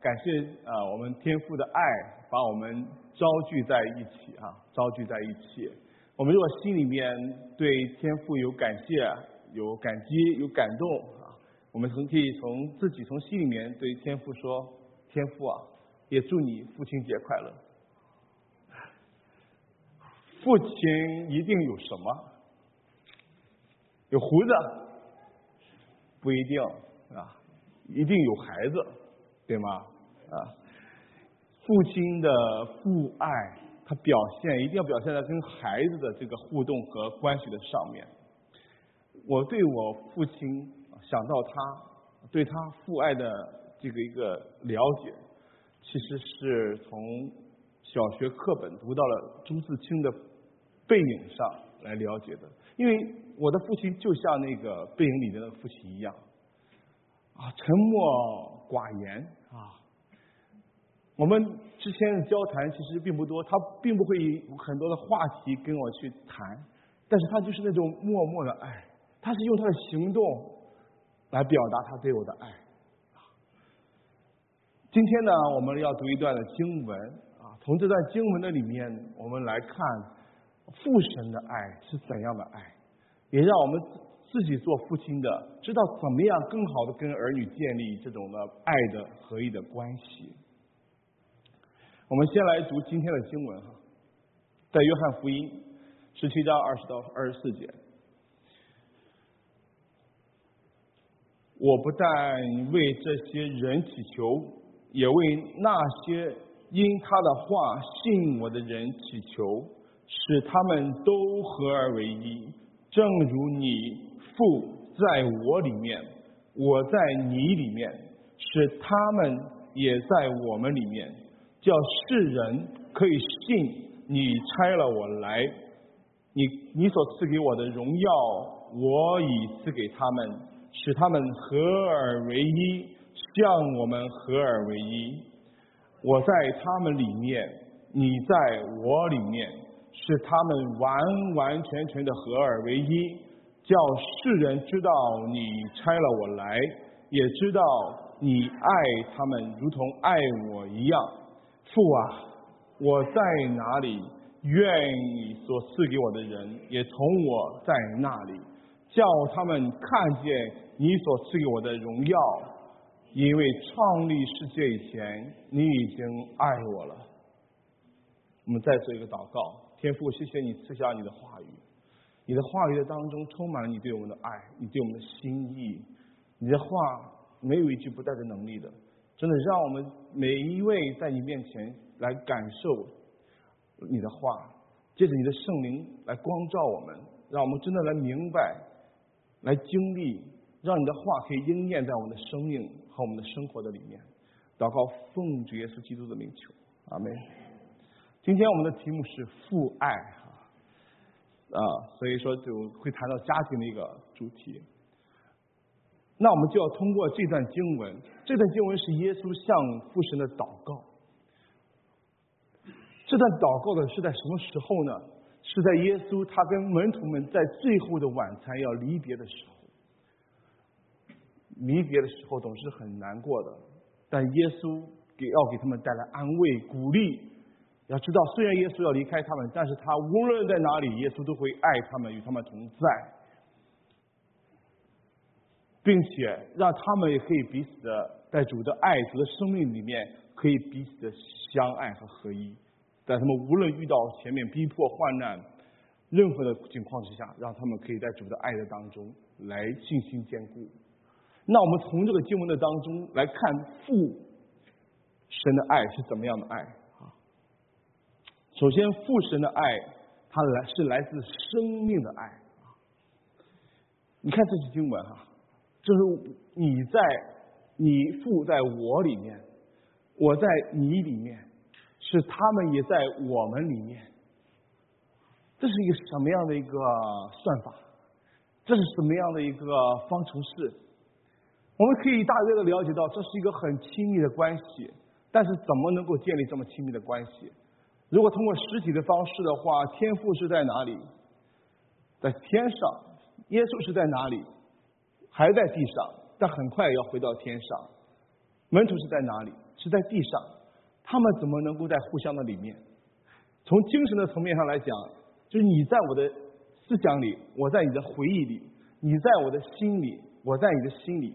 感谢啊，我们天父的爱把我们招聚在一起啊，招聚在一起。我们如果心里面对天父有感谢、有感激、有感动啊，我们从可以从自己从心里面对天父说：“天父啊，也祝你父亲节快乐。”父亲一定有什么？有胡子？不一定啊，一定有孩子，对吗？啊，父亲的父爱，他表现一定要表现在跟孩子的这个互动和关系的上面。我对我父亲想到他对他父爱的这个一个了解，其实是从小学课本读到了朱自清的。背影上来了解的，因为我的父亲就像那个背影里面的父亲一样，啊，沉默寡言。我们之前的交谈其实并不多，他并不会有很多的话题跟我去谈，但是他就是那种默默的爱，他是用他的行动来表达他对我的爱。今天呢，我们要读一段的经文啊，从这段经文的里面，我们来看。父神的爱是怎样的爱？也让我们自己做父亲的知道怎么样更好的跟儿女建立这种的爱的合一的关系。我们先来读今天的经文哈，在约翰福音十七章二十到二十四节。我不但为这些人祈求，也为那些因他的话信我的人祈求。使他们都合而为一，正如你父在我里面，我在你里面，使他们也在我们里面，叫世人可以信你差了我来，你你所赐给我的荣耀，我已赐给他们，使他们合而为一，像我们合而为一。我在他们里面，你在我里面。使他们完完全全的合而为一，叫世人知道你差了我来，也知道你爱他们如同爱我一样。父啊，我在哪里，愿你所赐给我的人也同我在那里，叫他们看见你所赐给我的荣耀，因为创立世界以前，你已经爱我了。我们再做一个祷告。天父，谢谢你赐下你的话语，你的话语当中充满了你对我们的爱，你对我们的心意。你的话没有一句不带着能力的，真的让我们每一位在你面前来感受你的话，借着你的圣灵来光照我们，让我们真的来明白、来经历，让你的话可以应验在我们的生命和我们的生活的里面。祷告，奉主耶稣基督的名求，阿门。今天我们的题目是父爱啊，啊，所以说就会谈到家庭的一个主题。那我们就要通过这段经文，这段经文是耶稣向父神的祷告。这段祷告的是在什么时候呢？是在耶稣他跟门徒们在最后的晚餐要离别的时候。离别的时候总是很难过的，但耶稣给要给他们带来安慰、鼓励。要知道，虽然耶稣要离开他们，但是他无论在哪里，耶稣都会爱他们，与他们同在，并且让他们也可以彼此的在主的爱、主的生命里面，可以彼此的相爱和合一。在他们无论遇到前面逼迫、患难任何的情况之下，让他们可以在主的爱的当中来信心坚固。那我们从这个经文的当中来看父神的爱是怎么样的爱啊。首先，父神的爱，它来是来自生命的爱啊！你看这句经文哈，就是你在你父在我里面，我在你里面，是他们也在我们里面。这是一个什么样的一个算法？这是什么样的一个方程式？我们可以大约的了解到，这是一个很亲密的关系。但是，怎么能够建立这么亲密的关系？如果通过实体的方式的话，天赋是在哪里？在天上。耶稣是在哪里？还在地上，但很快要回到天上。门徒是在哪里？是在地上，他们怎么能够在互相的里面？从精神的层面上来讲，就是你在我的思想里，我在你的回忆里；你在我的心里，我在你的心里。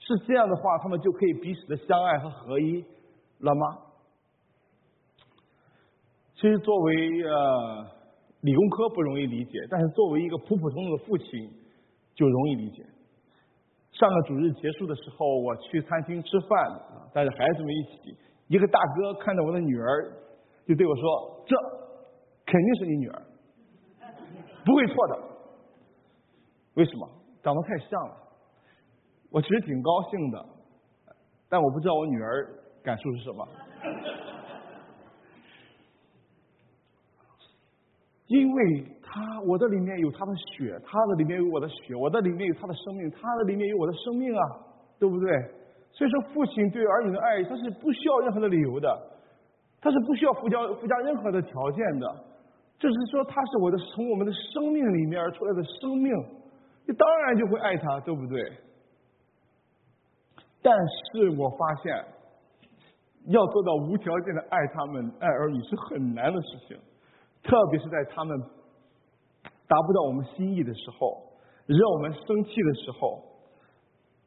是这样的话，他们就可以彼此的相爱和合一了吗？其实作为呃理工科不容易理解，但是作为一个普普通通的父亲就容易理解。上个主日结束的时候，我去餐厅吃饭，带着孩子们一起，一个大哥看着我的女儿，就对我说：“这肯定是你女儿，不会错的。”为什么？长得太像了。我其实挺高兴的，但我不知道我女儿感受是什么。因为他，我的里面有他的血，他的里面有我的血，我的里面有他的生命，他的里面有我的生命啊，对不对？所以说，父亲对儿女的爱，他是不需要任何的理由的，他是不需要附加附加任何的条件的。就是说，他是我的从我们的生命里面而出来的生命，你当然就会爱他，对不对？但是我发现，要做到无条件的爱他们、爱儿女是很难的事情，特别是在他们达不到我们心意的时候，让我们生气的时候，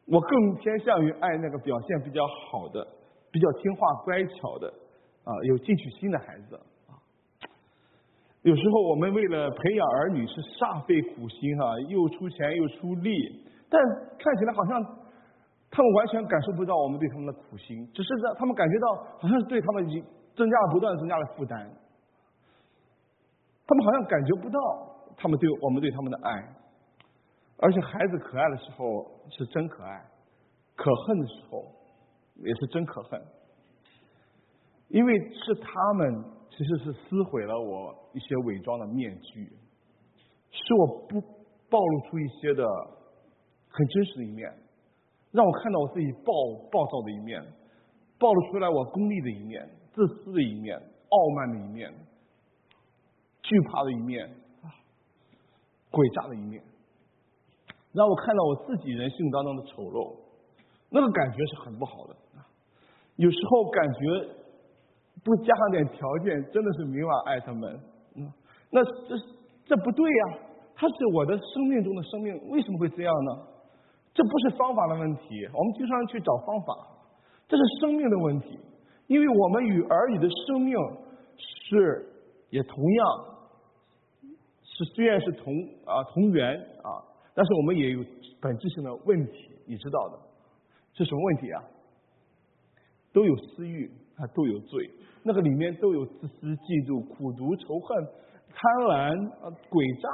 我更偏向于爱那个表现比较好的、比较听话乖巧的啊，有进取心的孩子啊。有时候我们为了培养儿女是煞费苦心哈，又出钱又出力，但看起来好像。他们完全感受不到我们对他们的苦心，只是让他们感觉到好像是对他们已经增加了不断增加了负担。他们好像感觉不到他们对我们对他们的爱，而且孩子可爱的时候是真可爱，可恨的时候也是真可恨，因为是他们其实是撕毁了我一些伪装的面具，使我不暴露出一些的很真实的一面。让我看到我自己暴暴躁的一面，暴露出来我功利的一面、自私的一面、傲慢的一面、惧怕的一面、诡诈的一面，让我看到我自己人性当中的丑陋，那个感觉是很不好的。有时候感觉不加上点条件，真的是没法爱他们。那这这不对呀，他是我的生命中的生命，为什么会这样呢？这不是方法的问题，我们经常去找方法，这是生命的问题。因为我们与儿女的生命是也同样是虽然是同啊同源啊，但是我们也有本质性的问题，你知道的，是什么问题啊？都有私欲啊，都有罪，那个里面都有自私、嫉妒、苦毒、仇恨、贪婪啊、诡诈。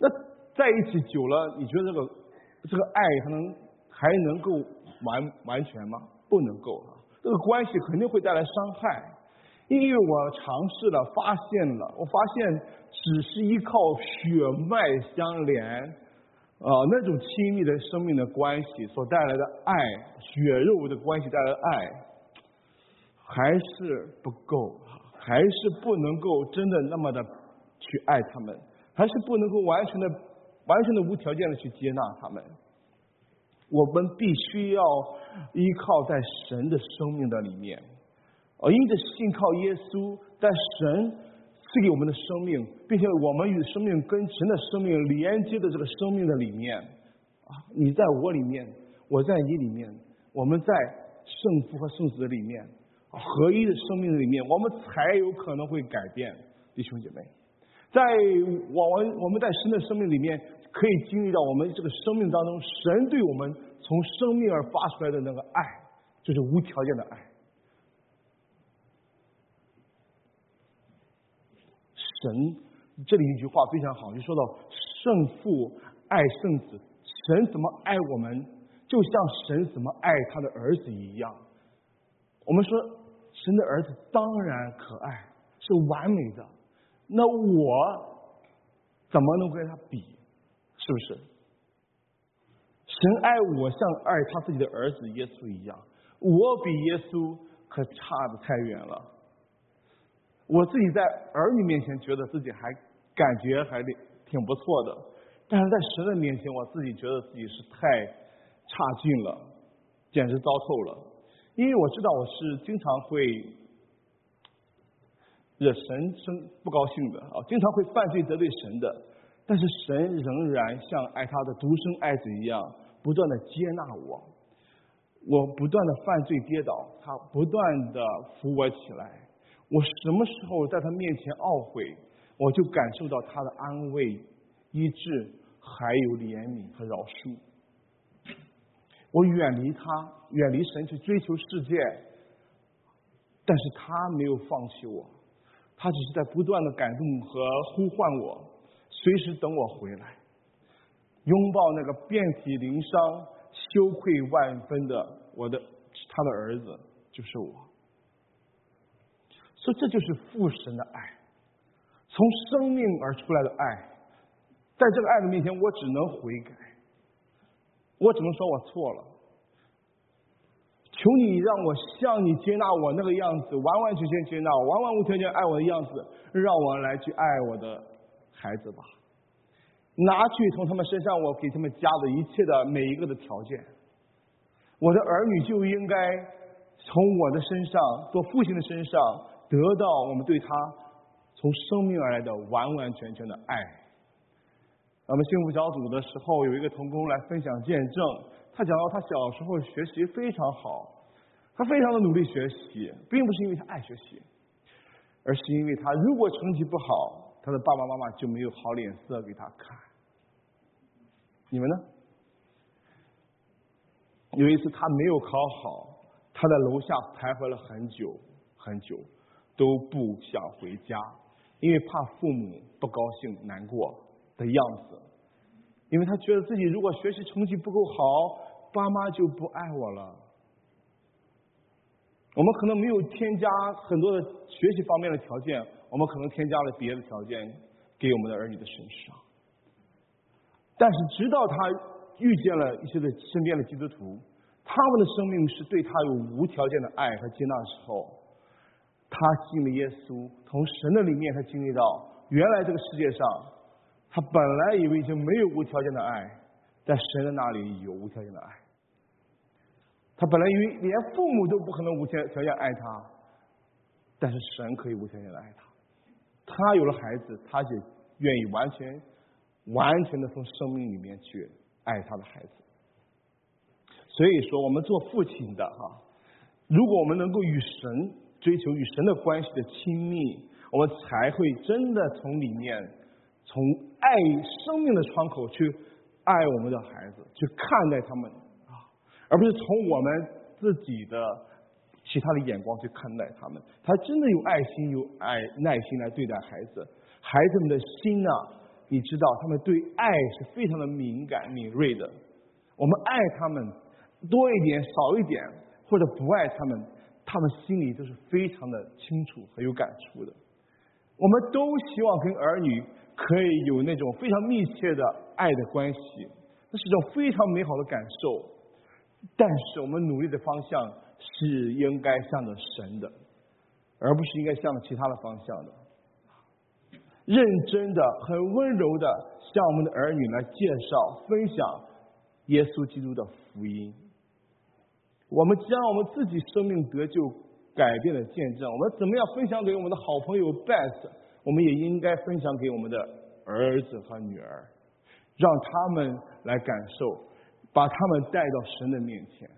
那在一起久了，你觉得这个？这个爱还能还能够完完全吗？不能够啊！这个关系肯定会带来伤害，因为我尝试了，发现了，我发现只是依靠血脉相连啊那种亲密的生命的关系所带来的爱，血肉的关系带来的爱，还是不够，还是不能够真的那么的去爱他们，还是不能够完全的。完全的无条件的去接纳他们，我们必须要依靠在神的生命的里面，而因着信靠耶稣，在神赐给我们的生命，并且我们与生命跟神的生命连接的这个生命的里面，啊，你在我里面，我在你里面，我们在圣父和圣子里面合一的生命里面，我们才有可能会改变，弟兄姐妹。在我们我们在神的生命里面，可以经历到我们这个生命当中，神对我们从生命而发出来的那个爱，就是无条件的爱。神这里一句话非常好，就说到圣父爱圣子，神怎么爱我们，就像神怎么爱他的儿子一样。我们说神的儿子当然可爱，是完美的。那我怎么能跟他比？是不是？神爱我像爱他自己的儿子耶稣一样，我比耶稣可差的太远了。我自己在儿女面前觉得自己还感觉还挺不错的，但是在神的面前，我自己觉得自己是太差劲了，简直糟透了。因为我知道我是经常会惹神生不高兴的啊，经常会犯罪得罪神的。但是神仍然像爱他的独生爱子一样，不断的接纳我。我不断的犯罪跌倒，他不断的扶我起来。我什么时候在他面前懊悔，我就感受到他的安慰、医治，还有怜悯和饶恕。我远离他，远离神去追求世界，但是他没有放弃我，他只是在不断的感动和呼唤我，随时等我回来，拥抱那个遍体鳞伤、羞愧万分的我的他的儿子，就是我。所以这就是父神的爱，从生命而出来的爱，在这个爱的面前，我只能悔改。我只能说我错了，求你让我像你接纳我那个样子，完完全全接纳，完完无条件爱我的样子，让我来去爱我的孩子吧。拿去从他们身上我给他们加的一切的每一个的条件，我的儿女就应该从我的身上，做父亲的身上得到我们对他从生命而来的完完全全的爱。我们幸福小组的时候，有一个童工来分享见证。他讲到他小时候学习非常好，他非常的努力学习，并不是因为他爱学习，而是因为他如果成绩不好，他的爸爸妈妈就没有好脸色给他看。你们呢？有一次他没有考好，他在楼下徘徊了很久很久，都不想回家，因为怕父母不高兴难过。的样子，因为他觉得自己如果学习成绩不够好，爸妈就不爱我了。我们可能没有添加很多的学习方面的条件，我们可能添加了别的条件给我们的儿女的身上。但是直到他遇见了一些的身边的基督徒，他们的生命是对他有无条件的爱和接纳的时候，他信了耶稣，从神的里面他经历到，原来这个世界上。他本来以为已经没有无条件的爱，在神的那里有无条件的爱。他本来以为连父母都不可能无条件爱他，但是神可以无条件的爱他。他有了孩子，他就愿意完全、完全的从生命里面去爱他的孩子。所以说，我们做父亲的哈，如果我们能够与神追求与神的关系的亲密，我们才会真的从里面。从爱生命的窗口去爱我们的孩子，去看待他们啊，而不是从我们自己的其他的眼光去看待他们。他真的有爱心、有爱耐心来对待孩子。孩子们的心呢，你知道，他们对爱是非常的敏感、敏锐的。我们爱他们多一点、少一点，或者不爱他们，他们心里都是非常的清楚和有感触的。我们都希望跟儿女。可以有那种非常密切的爱的关系，那是一种非常美好的感受。但是我们努力的方向是应该向着神的，而不是应该向着其他的方向的。认真的、很温柔的向我们的儿女来介绍、分享耶稣基督的福音。我们将我们自己生命得救改变的见证，我们怎么样分享给我们的好朋友 Best？我们也应该分享给我们的儿子和女儿，让他们来感受，把他们带到神的面前，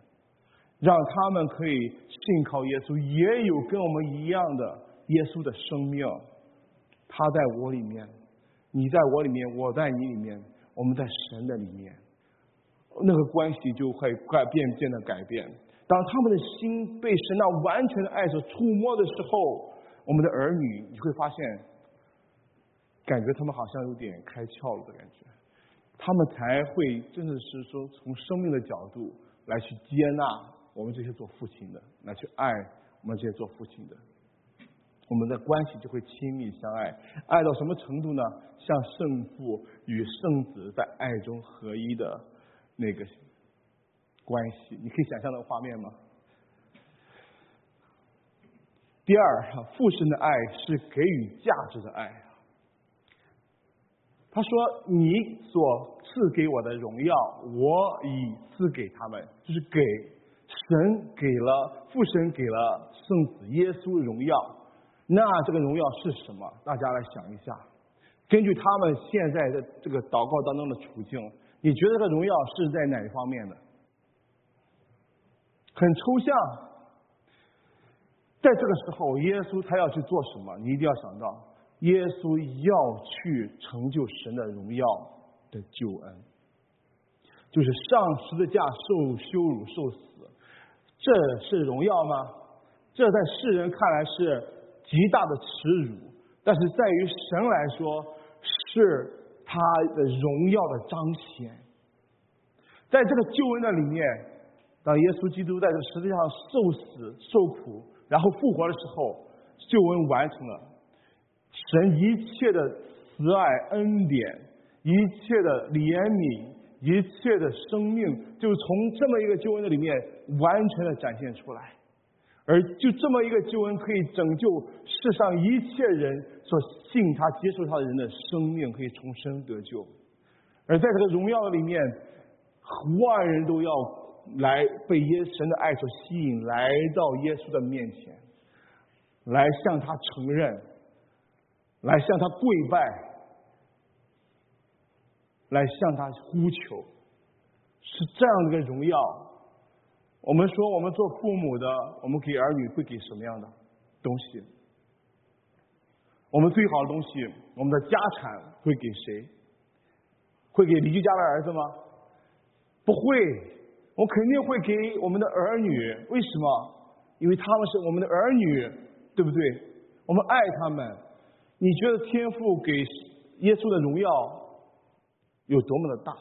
让他们可以信靠耶稣，也有跟我们一样的耶稣的生命。他在我里面，你在我里面，我在你里面，我们在神的里面，那个关系就会快变，变得改变。当他们的心被神那完全的爱所触摸的时候，我们的儿女你会发现。感觉他们好像有点开窍了的感觉，他们才会真的是说从生命的角度来去接纳我们这些做父亲的，来去爱我们这些做父亲的，我们的关系就会亲密相爱，爱到什么程度呢？像圣父与圣子在爱中合一的那个关系，你可以想象那个画面吗？第二，父神的爱是给予价值的爱。他说：“你所赐给我的荣耀，我已赐给他们，就是给神给了父神给了圣子耶稣荣耀，那这个荣耀是什么？大家来想一下。根据他们现在的这个祷告当中的处境，你觉得这个荣耀是在哪一方面的？很抽象。在这个时候，耶稣他要去做什么？你一定要想到，耶稣要去成就神的荣耀的救恩，就是上十字架受羞辱受死，这是荣耀吗？这在世人看来是极大的耻辱，但是在于神来说。是他的荣耀的彰显，在这个救恩的里面，当耶稣基督在这十字架上受死受苦，然后复活的时候，救恩完成了。神一切的慈爱恩典，一切的怜悯，一切的生命，就从这么一个救恩的里面完全的展现出来。而就这么一个救恩，可以拯救世上一切人所信他、接受他的人的生命，可以重生得救。而在这个荣耀里面，万人都要来被耶神的爱所吸引，来到耶稣的面前，来向他承认，来向他跪拜，来向他呼求，是这样的一个荣耀。我们说，我们做父母的，我们给儿女会给什么样的东西？我们最好的东西，我们的家产会给谁？会给邻居家的儿子吗？不会，我肯定会给我们的儿女。为什么？因为他们是我们的儿女，对不对？我们爱他们。你觉得天父给耶稣的荣耀有多么的大？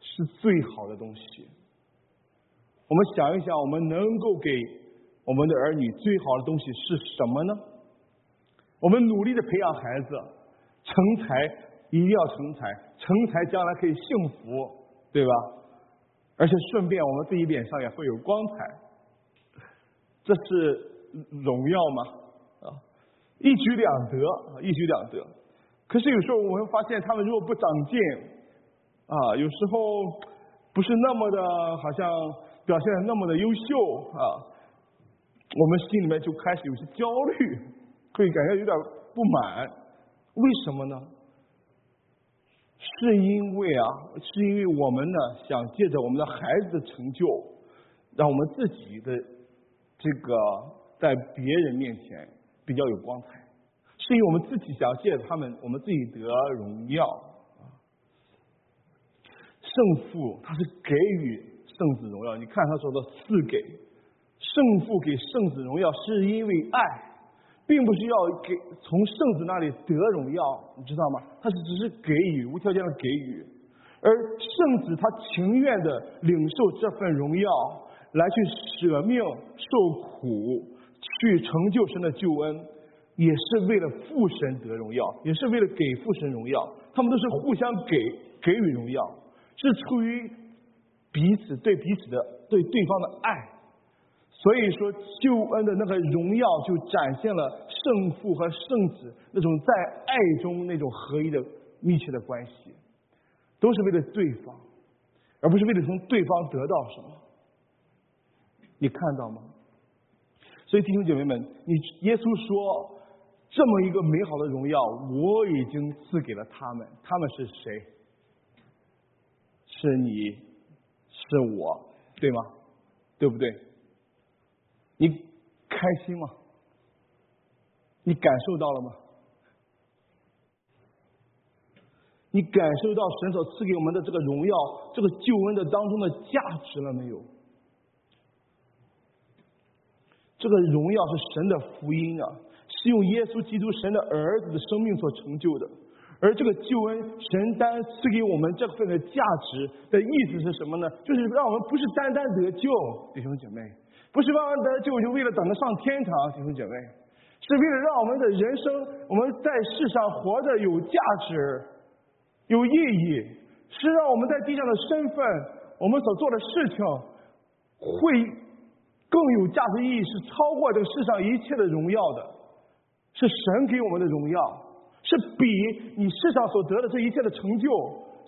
是最好的东西。我们想一想，我们能够给我们的儿女最好的东西是什么呢？我们努力的培养孩子，成才一定要成才，成才将来可以幸福，对吧？而且顺便我们自己脸上也会有光彩，这是荣耀吗？啊，一举两得，一举两得。可是有时候我们发现，他们如果不长进，啊，有时候不是那么的，好像。表现的那么的优秀啊，我们心里面就开始有些焦虑，会感觉有点不满。为什么呢？是因为啊，是因为我们呢想借着我们的孩子的成就，让我们自己的这个在别人面前比较有光彩，是因为我们自己想借着他们，我们自己得荣耀。胜负他是给予。圣子荣耀，你看他说的赐给圣父给圣子荣耀，是因为爱，并不是要给从圣子那里得荣耀，你知道吗？他是只是给予无条件的给予，而圣子他情愿的领受这份荣耀，来去舍命受苦，去成就神的救恩，也是为了父神得荣耀，也是为了给父神荣耀，他们都是互相给给予荣耀，是出于。彼此对彼此的对对方的爱，所以说救恩的那个荣耀就展现了圣父和圣子那种在爱中那种合一的密切的关系，都是为了对方，而不是为了从对方得到什么。你看到吗？所以弟兄姐妹们，你耶稣说这么一个美好的荣耀，我已经赐给了他们，他们是谁？是你。是我，对吗？对不对？你开心吗？你感受到了吗？你感受到神所赐给我们的这个荣耀、这个救恩的当中的价值了没有？这个荣耀是神的福音啊，是用耶稣基督神的儿子的生命所成就的。而这个救恩，神单赐给我们这份的价值的意思是什么呢？就是让我们不是单单得救，弟兄姐妹，不是万万得救就为了等着上天堂，弟兄姐妹，是为了让我们的人生，我们在世上活着有价值、有意义，是让我们在地上的身份，我们所做的事情，会更有价值意义，是超过这个世上一切的荣耀的，是神给我们的荣耀。是比你世上所得的这一切的成就、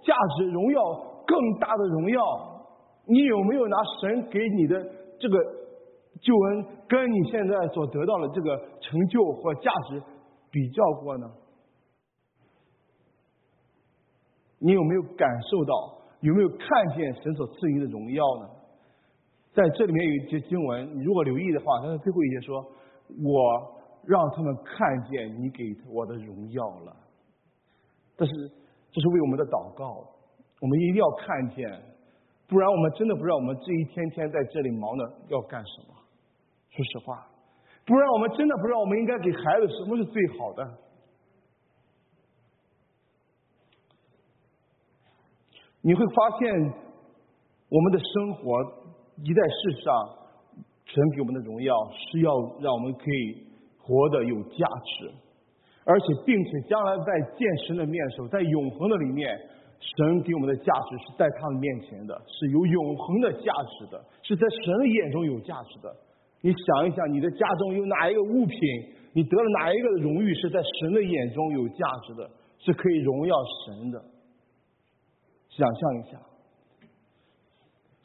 价值、荣耀更大的荣耀。你有没有拿神给你的这个救恩跟你现在所得到的这个成就或价值比较过呢？你有没有感受到？有没有看见神所赐予的荣耀呢？在这里面有一节经文，你如果留意的话，它的最后一节说：“我让他们看见你给我的荣耀了。”这是这是为我们的祷告，我们一定要看见，不然我们真的不知道我们这一天天在这里忙的要干什么。说实话，不然我们真的不知道我们应该给孩子什么是最好的。你会发现，我们的生活一在世上，神给我们的荣耀是要让我们可以活得有价值，而且并且将来在见神的面时候，在永恒的里面，神给我们的价值是在他的面前的，是有永恒的价值的，是在神的眼中有价值的。你想一想，你的家中有哪一个物品，你得了哪一个荣誉是在神的眼中有价值的，是可以荣耀神的。想象一下，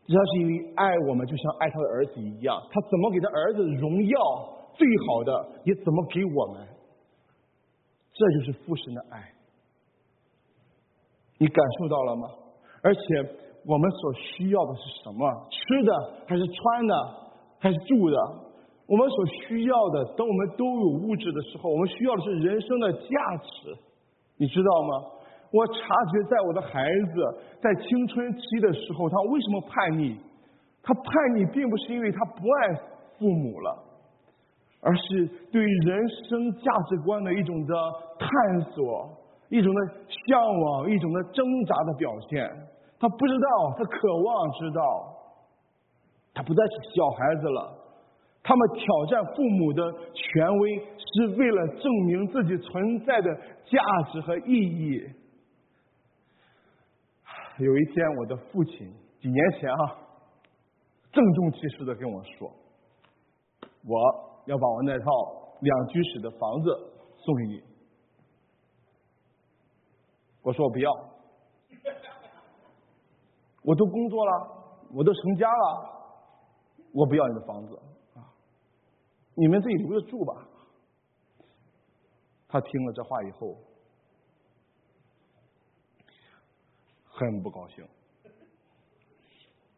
只要是因为爱我们，就像爱他的儿子一样。他怎么给他儿子荣耀最好的，也怎么给我们。这就是父神的爱，你感受到了吗？而且我们所需要的是什么？吃的还是穿的还是住的？我们所需要的，等我们都有物质的时候，我们需要的是人生的价值，你知道吗？我察觉，在我的孩子在青春期的时候，他为什么叛逆？他叛逆并不是因为他不爱父母了，而是对于人生价值观的一种的探索，一种的向往，一种的挣扎的表现。他不知道，他渴望知道。他不再是小孩子了。他们挑战父母的权威，是为了证明自己存在的价值和意义。有一天，我的父亲几年前啊，郑重其事的跟我说：“我要把我那套两居室的房子送给你。”我说：“我不要，我都工作了，我都成家了，我不要你的房子啊！你们自己留着住吧。”他听了这话以后。很不高兴。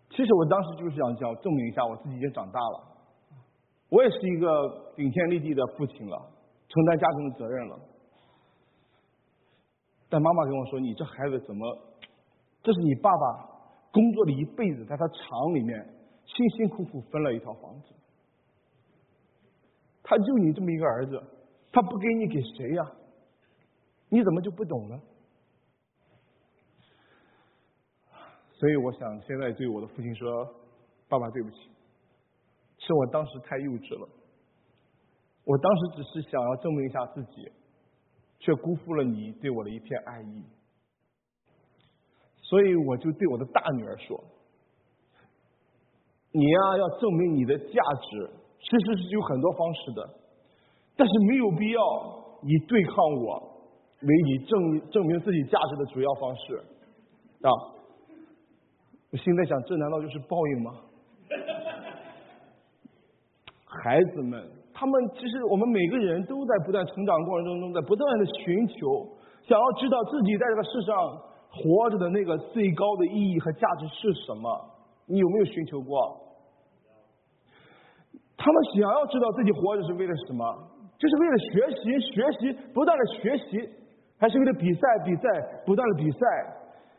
其实我当时就是想想证明一下我自己已经长大了，我也是一个顶天立地的父亲了，承担家庭的责任了。但妈妈跟我说：“你这孩子怎么？这是你爸爸工作了一辈子，在他厂里面辛辛苦苦分了一套房子，他就你这么一个儿子，他不给你给谁呀？你怎么就不懂呢？”所以我想现在对我的父亲说：“爸爸，对不起，是我当时太幼稚了。我当时只是想要证明一下自己，却辜负了你对我的一片爱意。所以我就对我的大女儿说：‘你呀，要证明你的价值，其实是有很多方式的，但是没有必要以对抗我为你证证明自己价值的主要方式啊。’”我现在想，这难道就是报应吗？孩子们，他们其实我们每个人都在不断成长过程当中，在不断的寻求，想要知道自己在这个世上活着的那个最高的意义和价值是什么。你有没有寻求过？他们想要知道自己活着是为了什么？就是为了学习，学习，不断的学习，还是为了比赛，比赛，不断的比赛？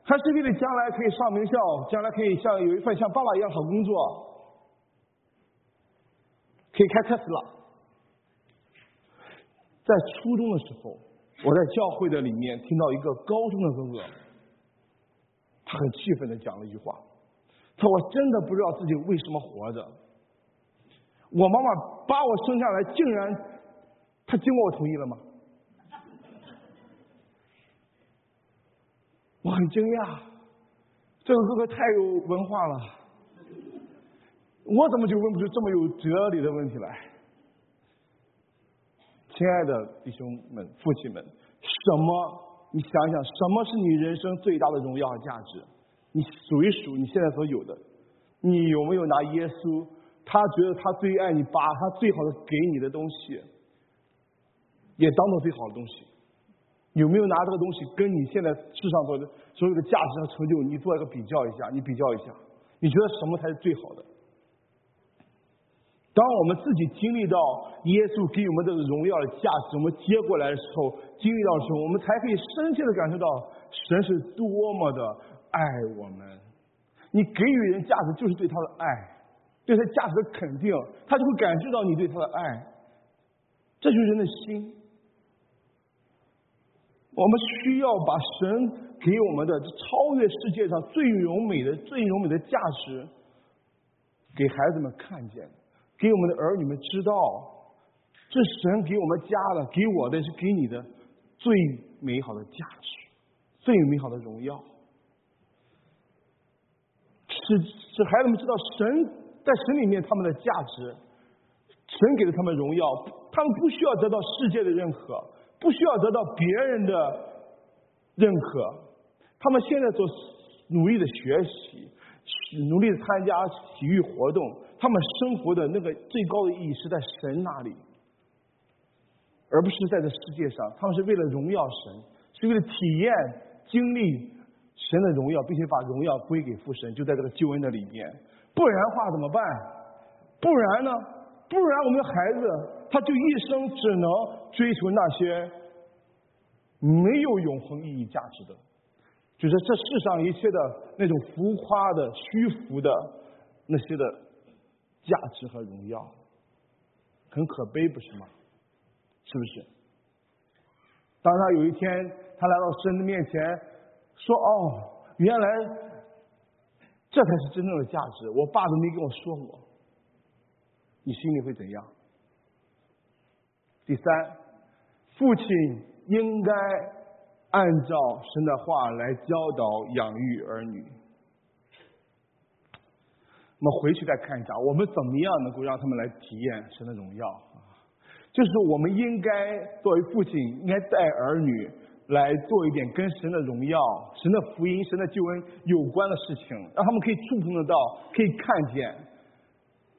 还是为了将来可以上名校，将来可以像有一份像爸爸一样好工作，可以开特斯拉。在初中的时候，我在教会的里面听到一个高中的哥哥，他很气愤的讲了一句话：“他说我真的不知道自己为什么活着。我妈妈把我生下来，竟然他经过我同意了吗？”我很惊讶，这个哥哥太有文化了，我怎么就问不出这么有哲理的问题来？亲爱的弟兄们、父亲们，什么？你想想，什么是你人生最大的荣耀和价值？你数一数你现在所有的，你有没有拿耶稣他觉得他最爱你，把他最好的给你的东西，也当做最好的东西。有没有拿这个东西跟你现在世上所的所有的价值和成就，你做一个比较一下？你比较一下，你觉得什么才是最好的？当我们自己经历到耶稣给我们这个荣耀的价值，我们接过来的时候，经历到的时候，我们才可以深切的感受到神是多么的爱我们。你给予人价值，就是对他的爱，对他价值的肯定，他就会感受到你对他的爱。这就是人的心。我们需要把神给我们的超越世界上最柔美的、最柔美的价值，给孩子们看见。给我们的儿女们知道，这神给我们加的，给我的是给你的最美好的价值，最美好的荣耀，使使孩子们知道神在神里面他们的价值，神给了他们荣耀，他们不需要得到世界的认可，不需要得到别人的认可，他们现在所努力的学习，努力的参加体育活动。他们生活的那个最高的意义是在神那里，而不是在这世界上。他们是为了荣耀神，是为了体验、经历神的荣耀，并且把荣耀归给父神，就在这个救恩的里面。不然话怎么办？不然呢？不然我们的孩子他就一生只能追求那些没有永恒意义价值的，就是这世上一切的那种浮夸的、虚浮的那些的。价值和荣耀，很可悲，不是吗？是不是？当他有一天，他来到神的面前，说：“哦，原来这才是真正的价值。”我爸都没跟我说过，你心里会怎样？第三，父亲应该按照神的话来教导、养育儿女。我们回去再看一下，我们怎么样能够让他们来体验神的荣耀？就是我们应该作为父亲，应该带儿女来做一点跟神的荣耀、神的福音、神的救恩有关的事情，让他们可以触碰得到，可以看见。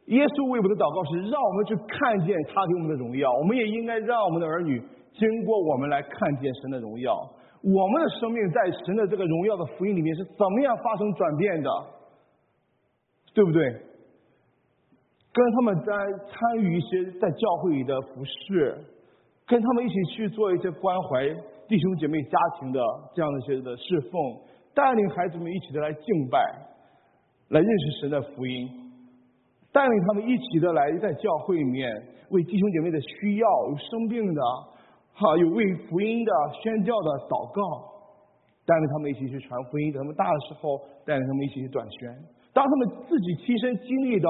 耶稣为我们的祷告是让我们去看见他给我们的荣耀，我们也应该让我们的儿女经过我们来看见神的荣耀。我们的生命在神的这个荣耀的福音里面是怎么样发生转变的？对不对？跟他们在参与一些在教会里的服饰，跟他们一起去做一些关怀弟兄姐妹家庭的这样的一些的侍奉，带领孩子们一起的来敬拜，来认识神的福音，带领他们一起的来在教会里面为弟兄姐妹的需要，有生病的，哈，有为福音的宣教的祷告，带领他们一起去传福音，等他们大的时候，带领他们一起去短宣。当他们自己亲身经历到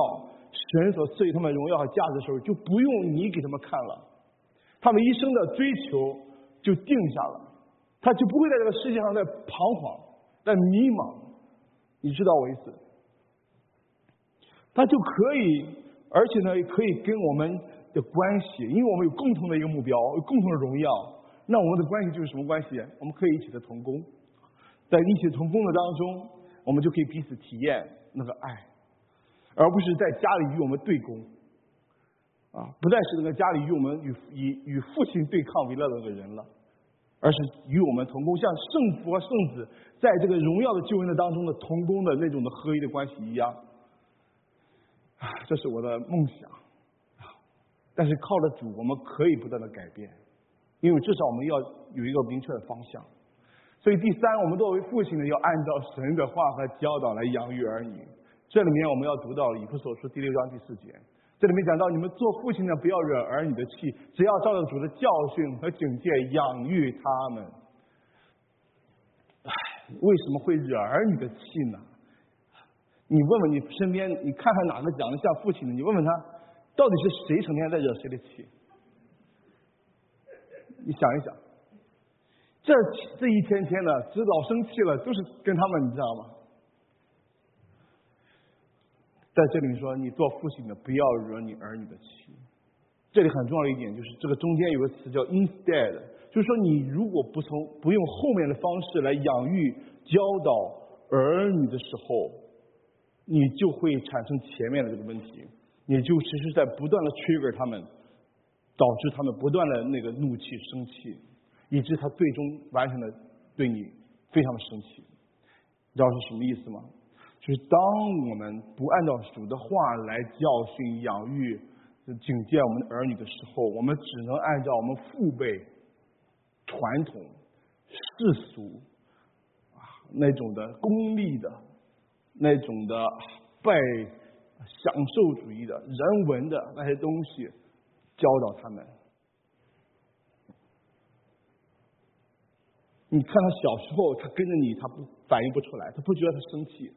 神所赐予他们荣耀和价值的时候，就不用你给他们看了，他们一生的追求就定下了，他就不会在这个世界上在彷徨、在迷茫，你知道我意思？他就可以，而且呢，也可以跟我们的关系，因为我们有共同的一个目标，有共同的荣耀，那我们的关系就是什么关系？我们可以一起的同工，在一起同工的当中，我们就可以彼此体验。那个爱，而不是在家里与我们对攻，啊，不再是那个家里与我们与以与父亲对抗为乐的那个人了，而是与我们同工，像圣父和圣子在这个荣耀的救恩的当中的同工的那种的合一的关系一样，啊，这是我的梦想，但是靠着主，我们可以不断的改变，因为至少我们要有一个明确的方向。所以第三，我们作为父亲的要按照神的话和教导来养育儿女。这里面我们要读到《以弗所书》第六章第四节，这里面讲到你们做父亲的不要惹儿女的气，只要照着主的教训和警戒养育他们。唉，为什么会惹儿女的气呢？你问问你身边，你看看哪个讲得像父亲的，你问问他，到底是谁成天在惹谁的气？你想一想。这这一天天的，只老生气了，都是跟他们，你知道吗？在这里说，你做父亲的不要惹你儿女的气。这里很重要的一点就是，这个中间有个词叫 instead，就是说你如果不从不用后面的方式来养育教导儿女的时候，你就会产生前面的这个问题。你就其实在不断的 trigger 他们，导致他们不断的那个怒气生气，以致他最终完全的对你非常的生气。你知道是什么意思吗？就是当我们不按照主的话来教训、养育、警戒我们的儿女的时候，我们只能按照我们父辈传统、世俗啊那种的功利的、那种的拜享受主义的人文的那些东西教导他们。你看他小时候，他跟着你，他不反应不出来，他不觉得他生气。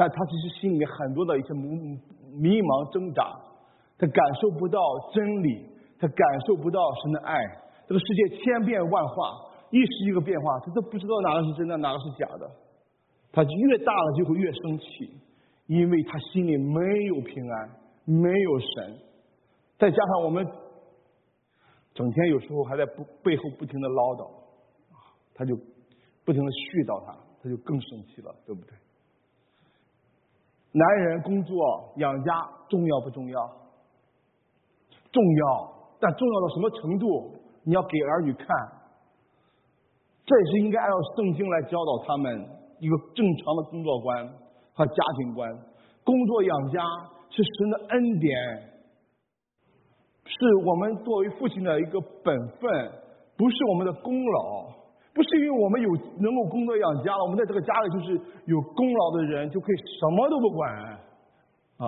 但他其实心里面很多的一些迷迷茫挣扎，他感受不到真理，他感受不到神的爱。这个世界千变万化，一时一个变化，他都不知道哪个是真的，哪个是假的。他越大了就会越生气，因为他心里没有平安，没有神。再加上我们整天有时候还在不背后不停的唠叨，他就不停的絮叨他，他就更生气了，对不对？男人工作养家重要不重要？重要，但重要到什么程度？你要给儿女看，这也是应该按照圣经来教导他们一个正常的工作观和家庭观。工作养家是神的恩典，是我们作为父亲的一个本分，不是我们的功劳。不是因为我们有能够工作养家了，我们在这个家里就是有功劳的人，就可以什么都不管啊。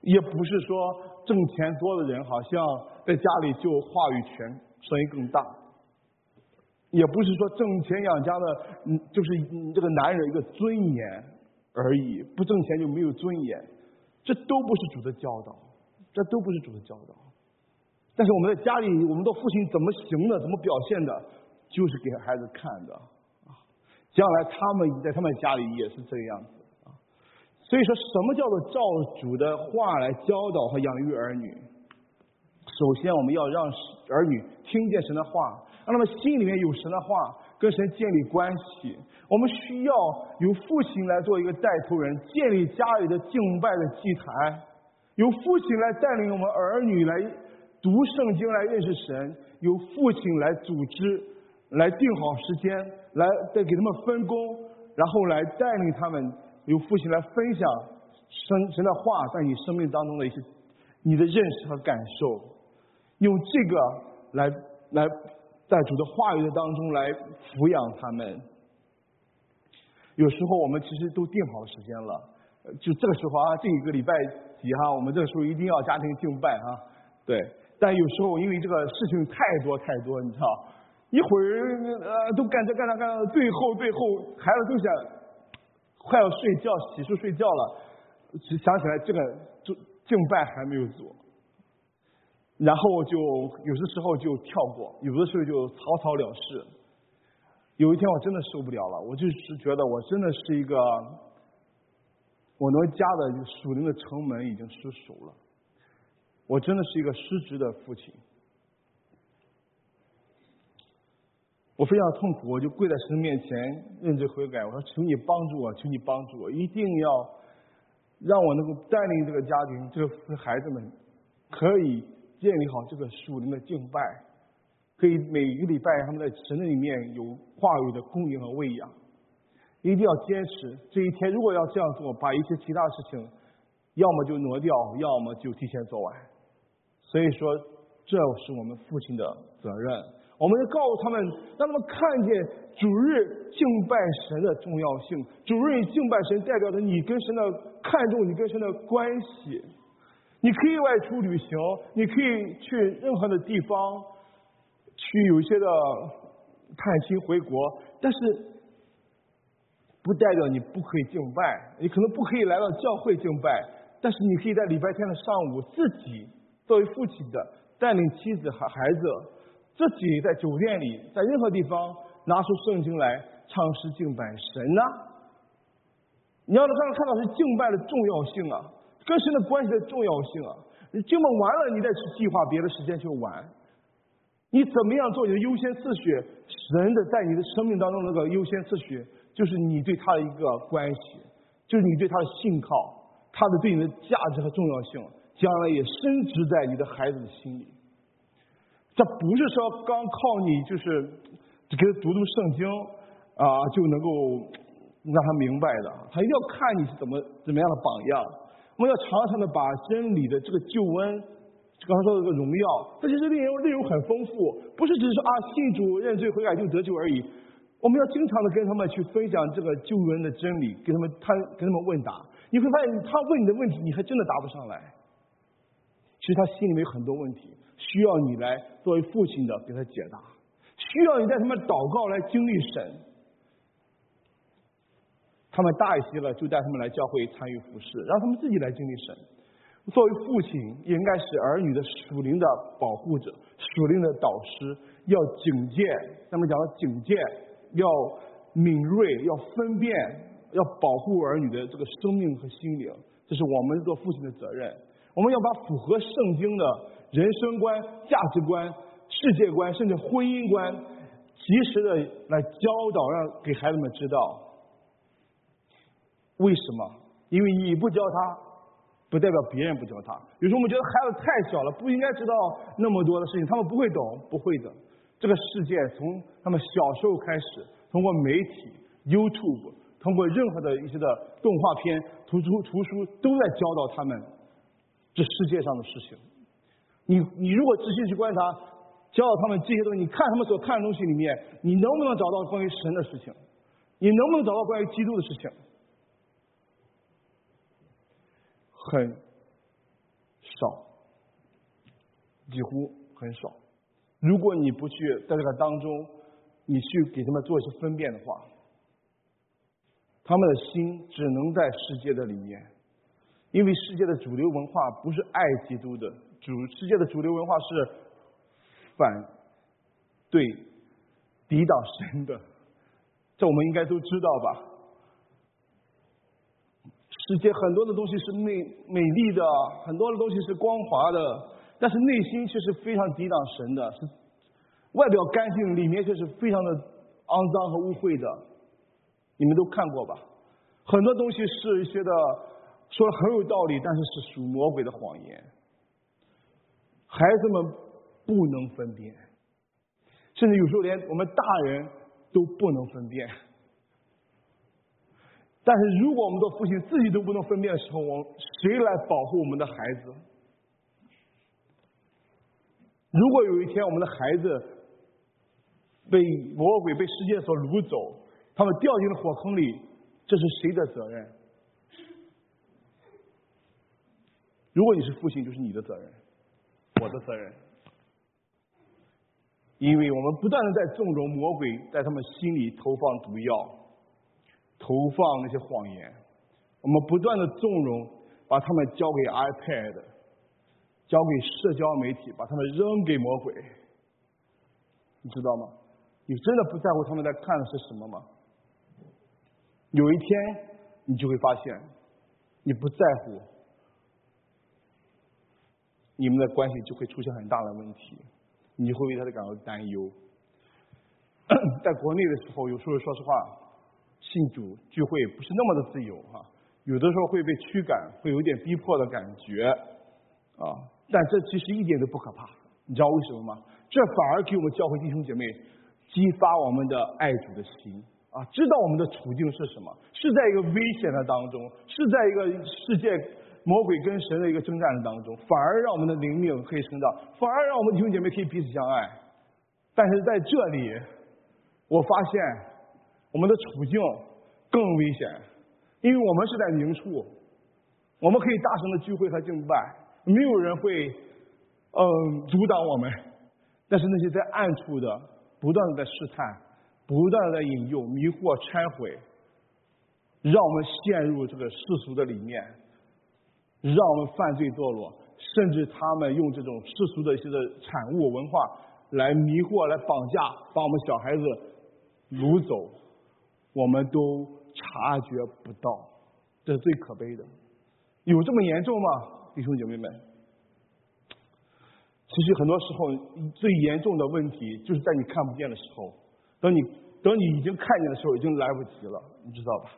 也不是说挣钱多的人好像在家里就话语权声音更大。也不是说挣钱养家的，嗯，就是这个男人一个尊严而已，不挣钱就没有尊严，这都不是主的教导，这都不是主的教导。但是我们在家里，我们的父亲怎么行的，怎么表现的，就是给孩子看的啊。将来他们在他们家里也是这个样子啊。所以说什么叫做照主的话来教导和养育儿女？首先，我们要让儿女听见神的话，让他们心里面有神的话，跟神建立关系。我们需要由父亲来做一个带头人，建立家里的敬拜的祭坛，由父亲来带领我们儿女来。读圣经来认识神，由父亲来组织，来定好时间，来再给他们分工，然后来带领他们，由父亲来分享神神的话在你生命当中的一些你的认识和感受，用这个来来在主的话语的当中来抚养他们。有时候我们其实都定好时间了，就这个时候啊，这一个礼拜几哈，我们这个时候一定要家庭敬拜哈，对。但有时候因为这个事情太多太多，你知道，一会儿呃都干这干那干那，最后最后孩子都想快要睡觉洗漱睡觉了，想起来这个就敬拜还没有做，然后就有的时候就跳过，有的时候就草草了事。有一天我真的受不了了，我就是觉得我真的是一个，我能家的属灵的城门已经失守了。我真的是一个失职的父亲，我非常痛苦，我就跪在神面前认罪悔改。我说：“求你帮助我，求你帮助我，一定要让我能够带领这个家庭，这个孩子们可以建立好这个属灵的敬拜，可以每一个礼拜他们在神的里面有话语的供应和喂养，一定要坚持。这一天如果要这样做，把一些其他事情要么就挪掉，要么就提前做完。”所以说，这是我们父亲的责任。我们要告诉他们，让他们看见主日敬拜神的重要性。主日敬拜神，代表着你跟神的看重，你跟神的关系。你可以外出旅行，你可以去任何的地方，去有一些的探亲回国，但是不代表你不可以敬拜。你可能不可以来到教会敬拜，但是你可以在礼拜天的上午自己。作为父亲的带领妻子和孩子，自己在酒店里，在任何地方拿出圣经来唱诗敬拜神呢？你要让他们看到是敬拜的重要性啊，跟神的关系的重要性啊。你敬拜完了，你再去计划别的时间去玩。你怎么样做你的优先次序？神的在你的生命当中那个优先次序，就是你对他的一个关系，就是你对他的信靠。他的对你的价值和重要性，将来也深植在你的孩子的心里。这不是说刚靠你就是给他读读圣经啊就能够让他明白的，他一定要看你是怎么怎么样的榜样。我们要常常的把真理的这个救恩，刚才说的这个荣耀，这些内容内容很丰富，不是只是说啊信主认罪悔改就得救而已。我们要经常的跟他们去分享这个救恩的真理，跟他们他跟他们问答，你会发现他问你的问题，你还真的答不上来。其实他心里面有很多问题，需要你来作为父亲的给他解答，需要你带他们祷告来经历神。他们大一些了，就带他们来教会参与服侍，让他们自己来经历神。作为父亲，应该是儿女的属灵的保护者、属灵的导师，要警戒。咱们讲的警戒。要敏锐，要分辨，要保护儿女的这个生命和心灵，这是我们做父亲的责任。我们要把符合圣经的人生观、价值观、世界观，甚至婚姻观，及时的来教导，让给孩子们知道。为什么？因为你不教他，不代表别人不教他。有时候我们觉得孩子太小了，不应该知道那么多的事情，他们不会懂，不会的。这个世界从他们小时候开始，通过媒体、YouTube，通过任何的一些的动画片、图书、图书，都在教导他们这世界上的事情。你你如果仔细去观察，教导他们这些东西，你看他们所看的东西里面，你能不能找到关于神的事情？你能不能找到关于基督的事情？很少，几乎很少。如果你不去在这个当中，你去给他们做一些分辨的话，他们的心只能在世界的里面，因为世界的主流文化不是爱基督的，主世界的主流文化是反对抵挡神的，这我们应该都知道吧？世界很多的东西是美美丽的，很多的东西是光滑的。但是内心却是非常抵挡神的，是外表干净，里面却是非常的肮脏和污秽的。你们都看过吧？很多东西是一些的说的很有道理，但是是属魔鬼的谎言。孩子们不能分辨，甚至有时候连我们大人都不能分辨。但是如果我们的父亲自己都不能分辨的时候，我谁来保护我们的孩子？如果有一天我们的孩子被魔鬼、被世界所掳走，他们掉进了火坑里，这是谁的责任？如果你是父亲，就是你的责任，我的责任，因为我们不断的在纵容魔鬼在他们心里投放毒药，投放那些谎言，我们不断的纵容，把他们交给 iPad。交给社交媒体，把他们扔给魔鬼，你知道吗？你真的不在乎他们在看的是什么吗？有一天，你就会发现，你不在乎，你们的关系就会出现很大的问题，你会为他的感到担忧。在国内的时候，有时候说实话，信主聚会不是那么的自由哈，有的时候会被驱赶，会有点逼迫的感觉啊。但这其实一点都不可怕，你知道为什么吗？这反而给我们教会弟兄姐妹激发我们的爱主的心啊！知道我们的处境是什么，是在一个危险的当中，是在一个世界魔鬼跟神的一个征战当中，反而让我们的灵命可以成长，反而让我们弟兄姐妹可以彼此相爱。但是在这里，我发现我们的处境更危险，因为我们是在明处，我们可以大声的聚会和敬拜。没有人会，嗯，阻挡我们。但是那些在暗处的，不断的在试探，不断的在引诱、迷惑、拆毁，让我们陷入这个世俗的里面，让我们犯罪堕落，甚至他们用这种世俗的一些的产物文化来迷惑、来绑架，把我们小孩子掳走，我们都察觉不到，这是最可悲的。有这么严重吗？弟兄姐妹们，其实很多时候最严重的问题就是在你看不见的时候，等你等你已经看见的时候，已经来不及了，你知道吧？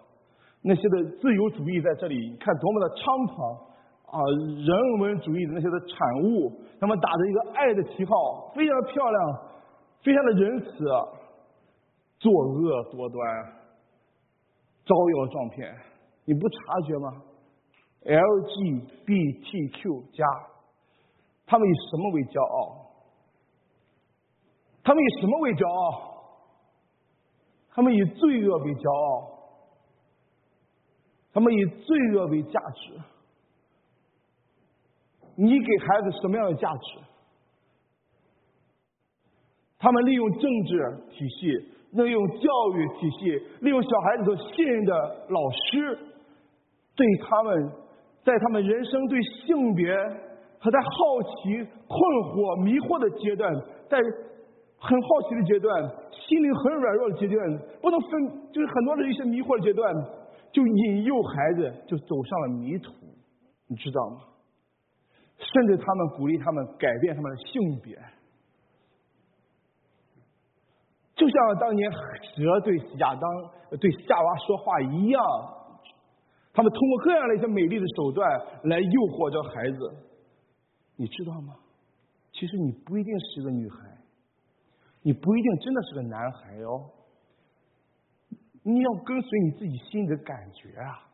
那些的自由主义在这里，看多么的猖狂啊！人文主义的那些的产物，他们打着一个爱的旗号，非常的漂亮，非常的仁慈，作恶多端，招摇撞骗，你不察觉吗？LGBTQ 加，他们以什么为骄傲？他们以什么为骄傲？他们以罪恶为骄傲，他们以罪恶为价值。你给孩子什么样的价值？他们利用政治体系，利用教育体系，利用小孩子所信任的老师，对他们在他们人生对性别还在好奇、困惑、迷惑的阶段，在。很好奇的阶段，心灵很软弱的阶段，不能分，就是很多的一些迷惑的阶段，就引诱孩子就走上了迷途，你知道吗？甚至他们鼓励他们改变他们的性别，就像当年蛇对亚当、对夏娃说话一样，他们通过各样的一些美丽的手段来诱惑这孩子，你知道吗？其实你不一定是个女孩。你不一定真的是个男孩哦，你要跟随你自己心里的感觉啊。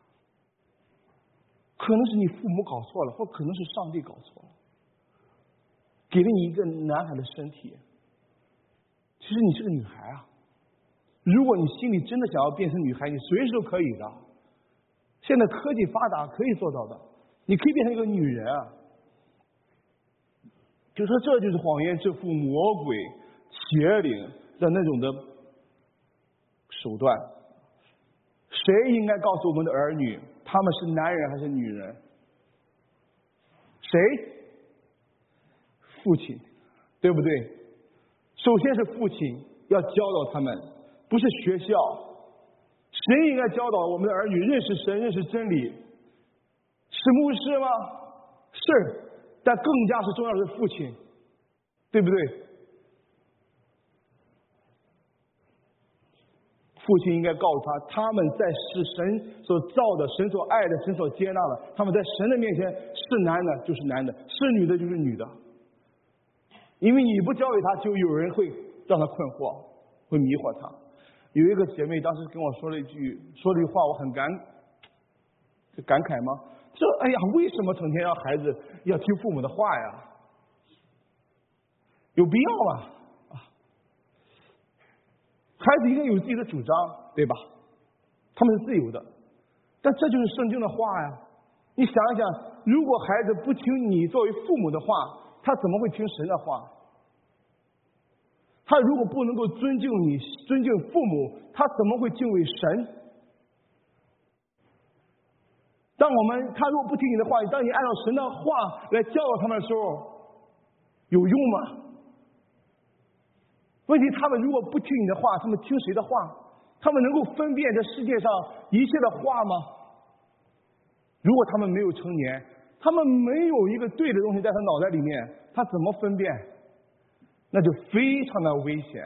可能是你父母搞错了，或可能是上帝搞错了，给了你一个男孩的身体，其实你是个女孩啊。如果你心里真的想要变成女孩，你随时都可以的。现在科技发达，可以做到的。你可以变成一个女人啊。就说这就是谎言之父魔鬼。邪灵的那种的手段，谁应该告诉我们的儿女，他们是男人还是女人？谁？父亲，对不对？首先是父亲要教导他们，不是学校。谁应该教导我们的儿女认识神、认识真理？是牧师吗？是，但更加是重要的是父亲，对不对？父亲应该告诉他，他们在是神所造的、神所爱的、神所接纳的。他们在神的面前是男的就是男的，是女的就是女的。因为你不教育他，就有人会让他困惑，会迷惑他。有一个姐妹当时跟我说了一句，说了一句话，我很感感慨吗？说哎呀，为什么成天让孩子要听父母的话呀？有必要吗？孩子应该有自己的主张，对吧？他们是自由的，但这就是圣经的话呀。你想一想，如果孩子不听你作为父母的话，他怎么会听神的话？他如果不能够尊敬你、尊敬父母，他怎么会敬畏神？当我们他如果不听你的话，当你按照神的话来教导他们的时候，有用吗？问题，他们如果不听你的话，他们听谁的话？他们能够分辨这世界上一切的话吗？如果他们没有成年，他们没有一个对的东西在他脑袋里面，他怎么分辨？那就非常的危险。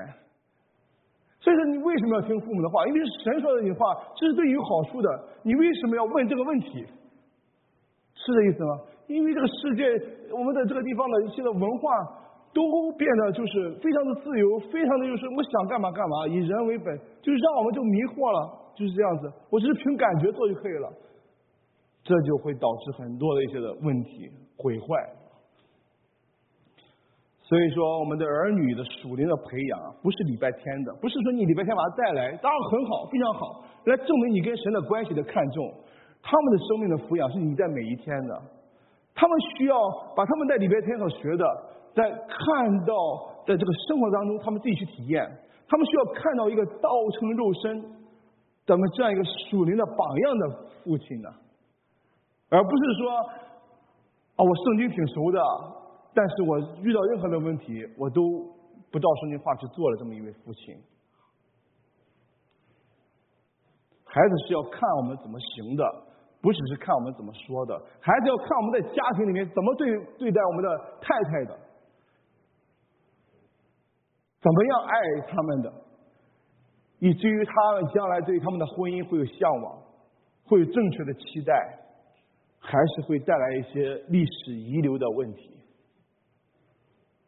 所以说，你为什么要听父母的话？因为是神说的你话，这是对你有好处的。你为什么要问这个问题？是这意思吗？因为这个世界，我们的这个地方的一些的文化。都变得就是非常的自由，非常的就是我想干嘛干嘛，以人为本，就是让我们就迷惑了，就是这样子。我只是凭感觉做就可以了，这就会导致很多的一些的问题毁坏。所以说，我们的儿女的属灵的培养不是礼拜天的，不是说你礼拜天把他带来，当然很好，非常好，来证明你跟神的关系的看重。他们的生命的抚养是你在每一天的，他们需要把他们在礼拜天所学的。在看到，在这个生活当中，他们自己去体验，他们需要看到一个道成肉身，咱们这样一个属灵的榜样的父亲呢，而不是说，啊，我圣经挺熟的，但是我遇到任何的问题，我都不照圣经话去做了这么一位父亲。孩子是要看我们怎么行的，不只是看我们怎么说的，孩子要看我们在家庭里面怎么对对待我们的太太的。怎么样爱他们的，以至于他们将来对他们的婚姻会有向往。会有正确的期待，还是会带来一些历史遗留的问题，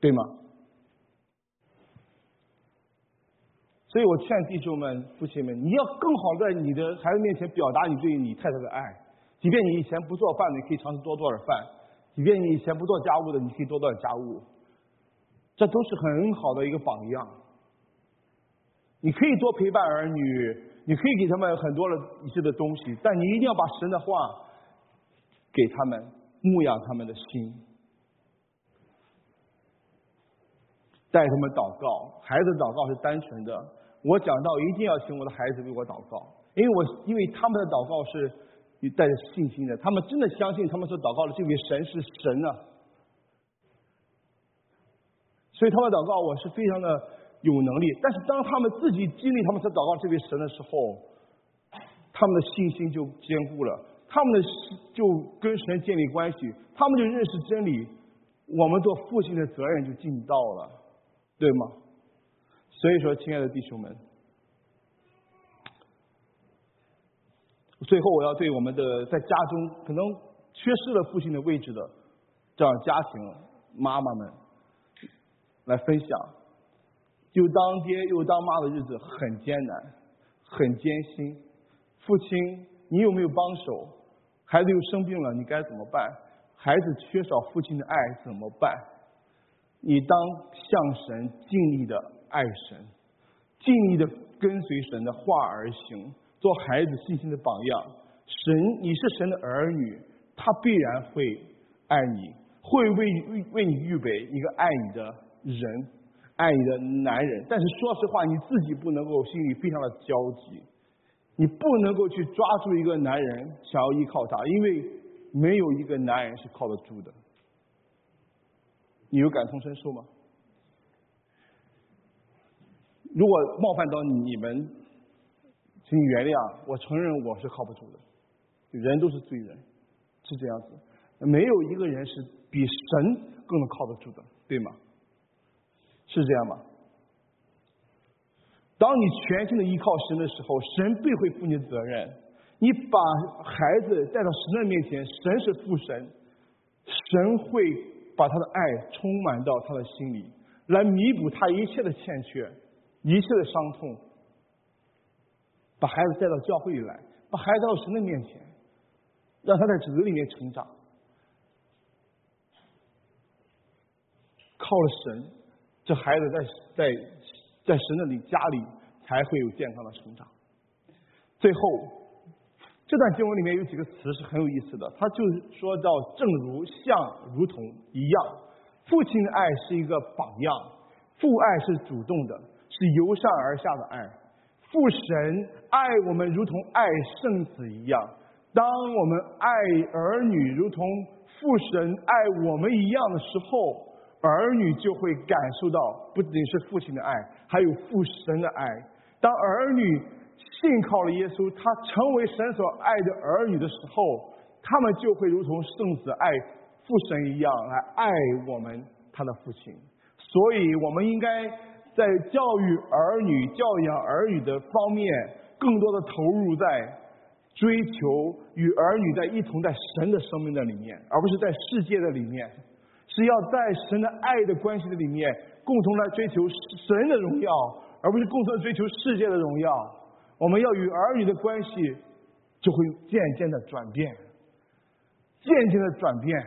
对吗？所以我劝弟兄们、父亲们，你要更好在你的孩子面前表达你对你太太的爱。即便你以前不做饭的，你可以尝试多做点饭；即便你以前不做家务的，你可以多做点家务。这都是很好的一个榜样。你可以多陪伴儿女，你可以给他们很多的一些的东西，但你一定要把神的话给他们，牧养他们的心，带他们祷告。孩子祷告是单纯的。我讲到一定要请我的孩子为我祷告，因为我因为他们的祷告是带着信心的，他们真的相信他们所祷告的这位神是神啊，所以他们祷告我是非常的有能力。但是当他们自己经历他们所祷告这位神的时候，他们的信心就坚固了，他们的就跟神建立关系，他们就认识真理，我们做父亲的责任就尽到了，对吗？所以说，亲爱的弟兄们，最后我要对我们的在家中可能缺失了父亲的位置的这样家庭妈妈们来分享，又当爹又当妈的日子很艰难，很艰辛。父亲，你有没有帮手？孩子又生病了，你该怎么办？孩子缺少父亲的爱怎么办？你当向神尽力的。爱神，尽力的跟随神的话而行，做孩子信心的榜样。神，你是神的儿女，他必然会爱你，会为为你预备一个爱你的人，爱你的男人。但是说实话，你自己不能够心里非常的焦急，你不能够去抓住一个男人想要依靠他，因为没有一个男人是靠得住的。你有感同身受吗？如果冒犯到你们，请你原谅。我承认我是靠不住的，人都是罪人，是这样子。没有一个人是比神更能靠得住的，对吗？是这样吗？当你全心的依靠神的时候，神必会负你的责任。你把孩子带到神的面前，神是父神，神会把他的爱充满到他的心里，来弥补他一切的欠缺。一切的伤痛，把孩子带到教会里来，把孩子带到神的面前，让他在主里面成长。靠了神，这孩子在在在神的里家里才会有健康的成长。最后，这段经文里面有几个词是很有意思的，他就是说到，正如像如同一样，父亲的爱是一个榜样，父爱是主动的。是由上而下的爱，父神爱我们如同爱圣子一样。当我们爱儿女如同父神爱我们一样的时候，儿女就会感受到不仅是父亲的爱，还有父神的爱。当儿女信靠了耶稣，他成为神所爱的儿女的时候，他们就会如同圣子爱父神一样来爱我们他的父亲。所以，我们应该。在教育儿女、教养儿女的方面，更多的投入在追求与儿女在一同在神的生命的里面，而不是在世界的里面，是要在神的爱的关系的里面，共同来追求神的荣耀，而不是共同追求世界的荣耀。我们要与儿女的关系就会渐渐的转变，渐渐的转变，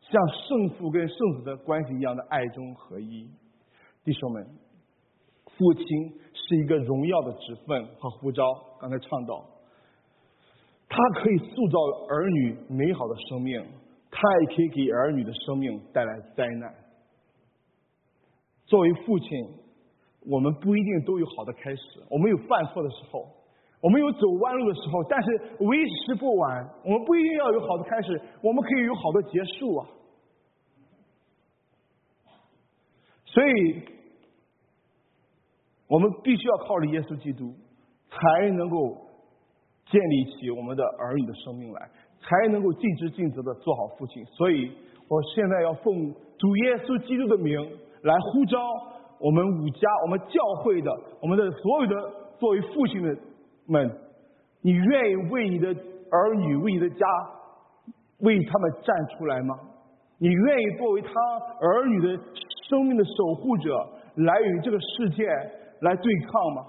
像圣父跟圣子的关系一样的爱中合一，弟兄们。父亲是一个荣耀的职分和呼召。刚才唱到，他可以塑造儿女美好的生命，他也可以给儿女的生命带来灾难。作为父亲，我们不一定都有好的开始，我们有犯错的时候，我们有走弯路的时候，但是为时不晚。我们不一定要有好的开始，我们可以有好的结束啊。所以。我们必须要靠着耶稣基督，才能够建立起我们的儿女的生命来，才能够尽职尽责的做好父亲。所以，我现在要奉主耶稣基督的名来呼召我们五家、我们教会的、我们的所有的作为父亲的们，你愿意为你的儿女，为你的家，为他们站出来吗？你愿意作为他儿女的生命的守护者，来与这个世界来对抗吗？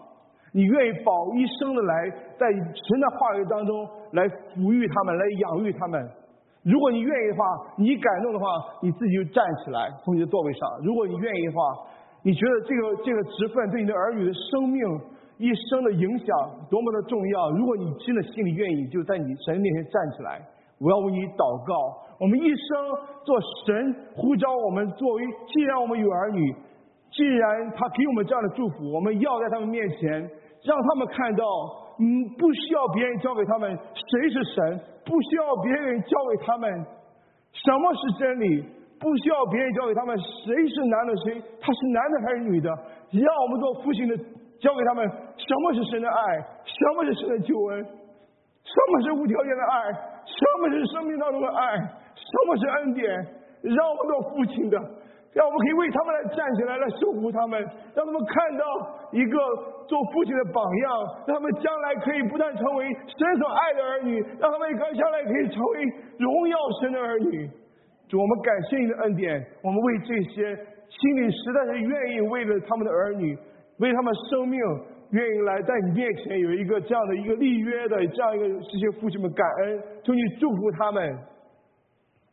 你愿意保一生的来在神的话语当中来抚育他们，来养育他们？如果你愿意的话，你感动的话，你自己就站起来从你的座位上。如果你愿意的话，你觉得这个这个职分对你的儿女的生命一生的影响多么的重要？如果你真的心里愿意，就在你神面前站起来，我要为你祷告。我们一生做神呼召我们作为，既然我们有儿女，既然他给我们这样的祝福，我们要在他们面前让他们看到，嗯，不需要别人教给他们谁是神，不需要别人教给他们什么是真理。不需要别人教给他们谁是男的，谁他是男的还是女的，让我们做父亲的教给他们什么是神的爱，什么是神的救恩，什么是无条件的爱，什么是生命当中的爱，什么是恩典，让我们做父亲的，让我们可以为他们来站起来，来守护他们，让他们看到一个做父亲的榜样，让他们将来可以不但成为神所爱的儿女，让他们将来可以成为荣耀神的儿女。主，我们感谢你的恩典，我们为这些心里实在是愿意为了他们的儿女，为他们生命，愿意来在你面前有一个这样的一个立约的这样一个这些父亲们感恩，求你祝福他们，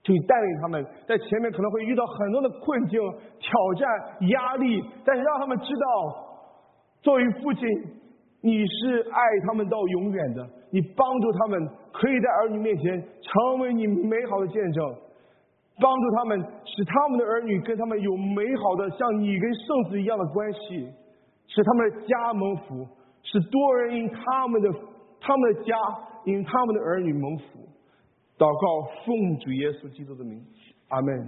去带领他们，在前面可能会遇到很多的困境、挑战、压力，但是让他们知道，作为父亲，你是爱他们到永远的，你帮助他们可以在儿女面前成为你美好的见证。帮助他们，使他们的儿女跟他们有美好的像你跟圣子一样的关系，使他们的家蒙福，使多人因他们的他们的家因他们的儿女蒙福。祷告，奉主耶稣基督的名，阿门。